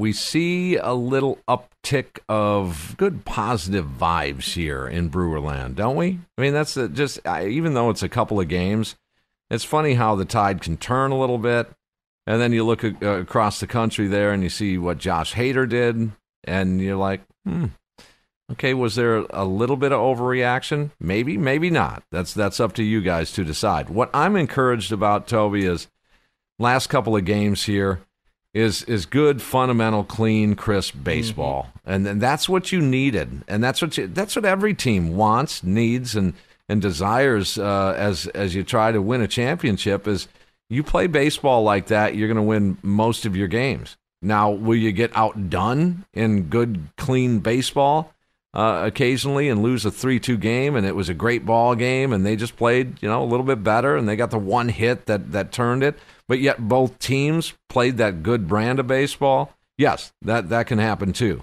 we see a little uptick of good positive vibes here in Brewerland, don't we? I mean, that's just even though it's a couple of games, it's funny how the tide can turn a little bit. And then you look uh, across the country there and you see what Josh Hader did, and you're like, hmm, okay, was there a little bit of overreaction? Maybe, maybe not. That's that's up to you guys to decide. What I'm encouraged about, Toby, is last couple of games here is is good, fundamental, clean, crisp baseball, mm-hmm. and, and that's what you needed, and that's what you, that's what every team wants, needs, and and desires uh, as as you try to win a championship. Is you play baseball like that, you're going to win most of your games. Now, will you get outdone in good, clean baseball? Uh, occasionally and lose a 3-2 game and it was a great ball game and they just played you know a little bit better and they got the one hit that that turned it but yet both teams played that good brand of baseball, yes, that, that can happen too.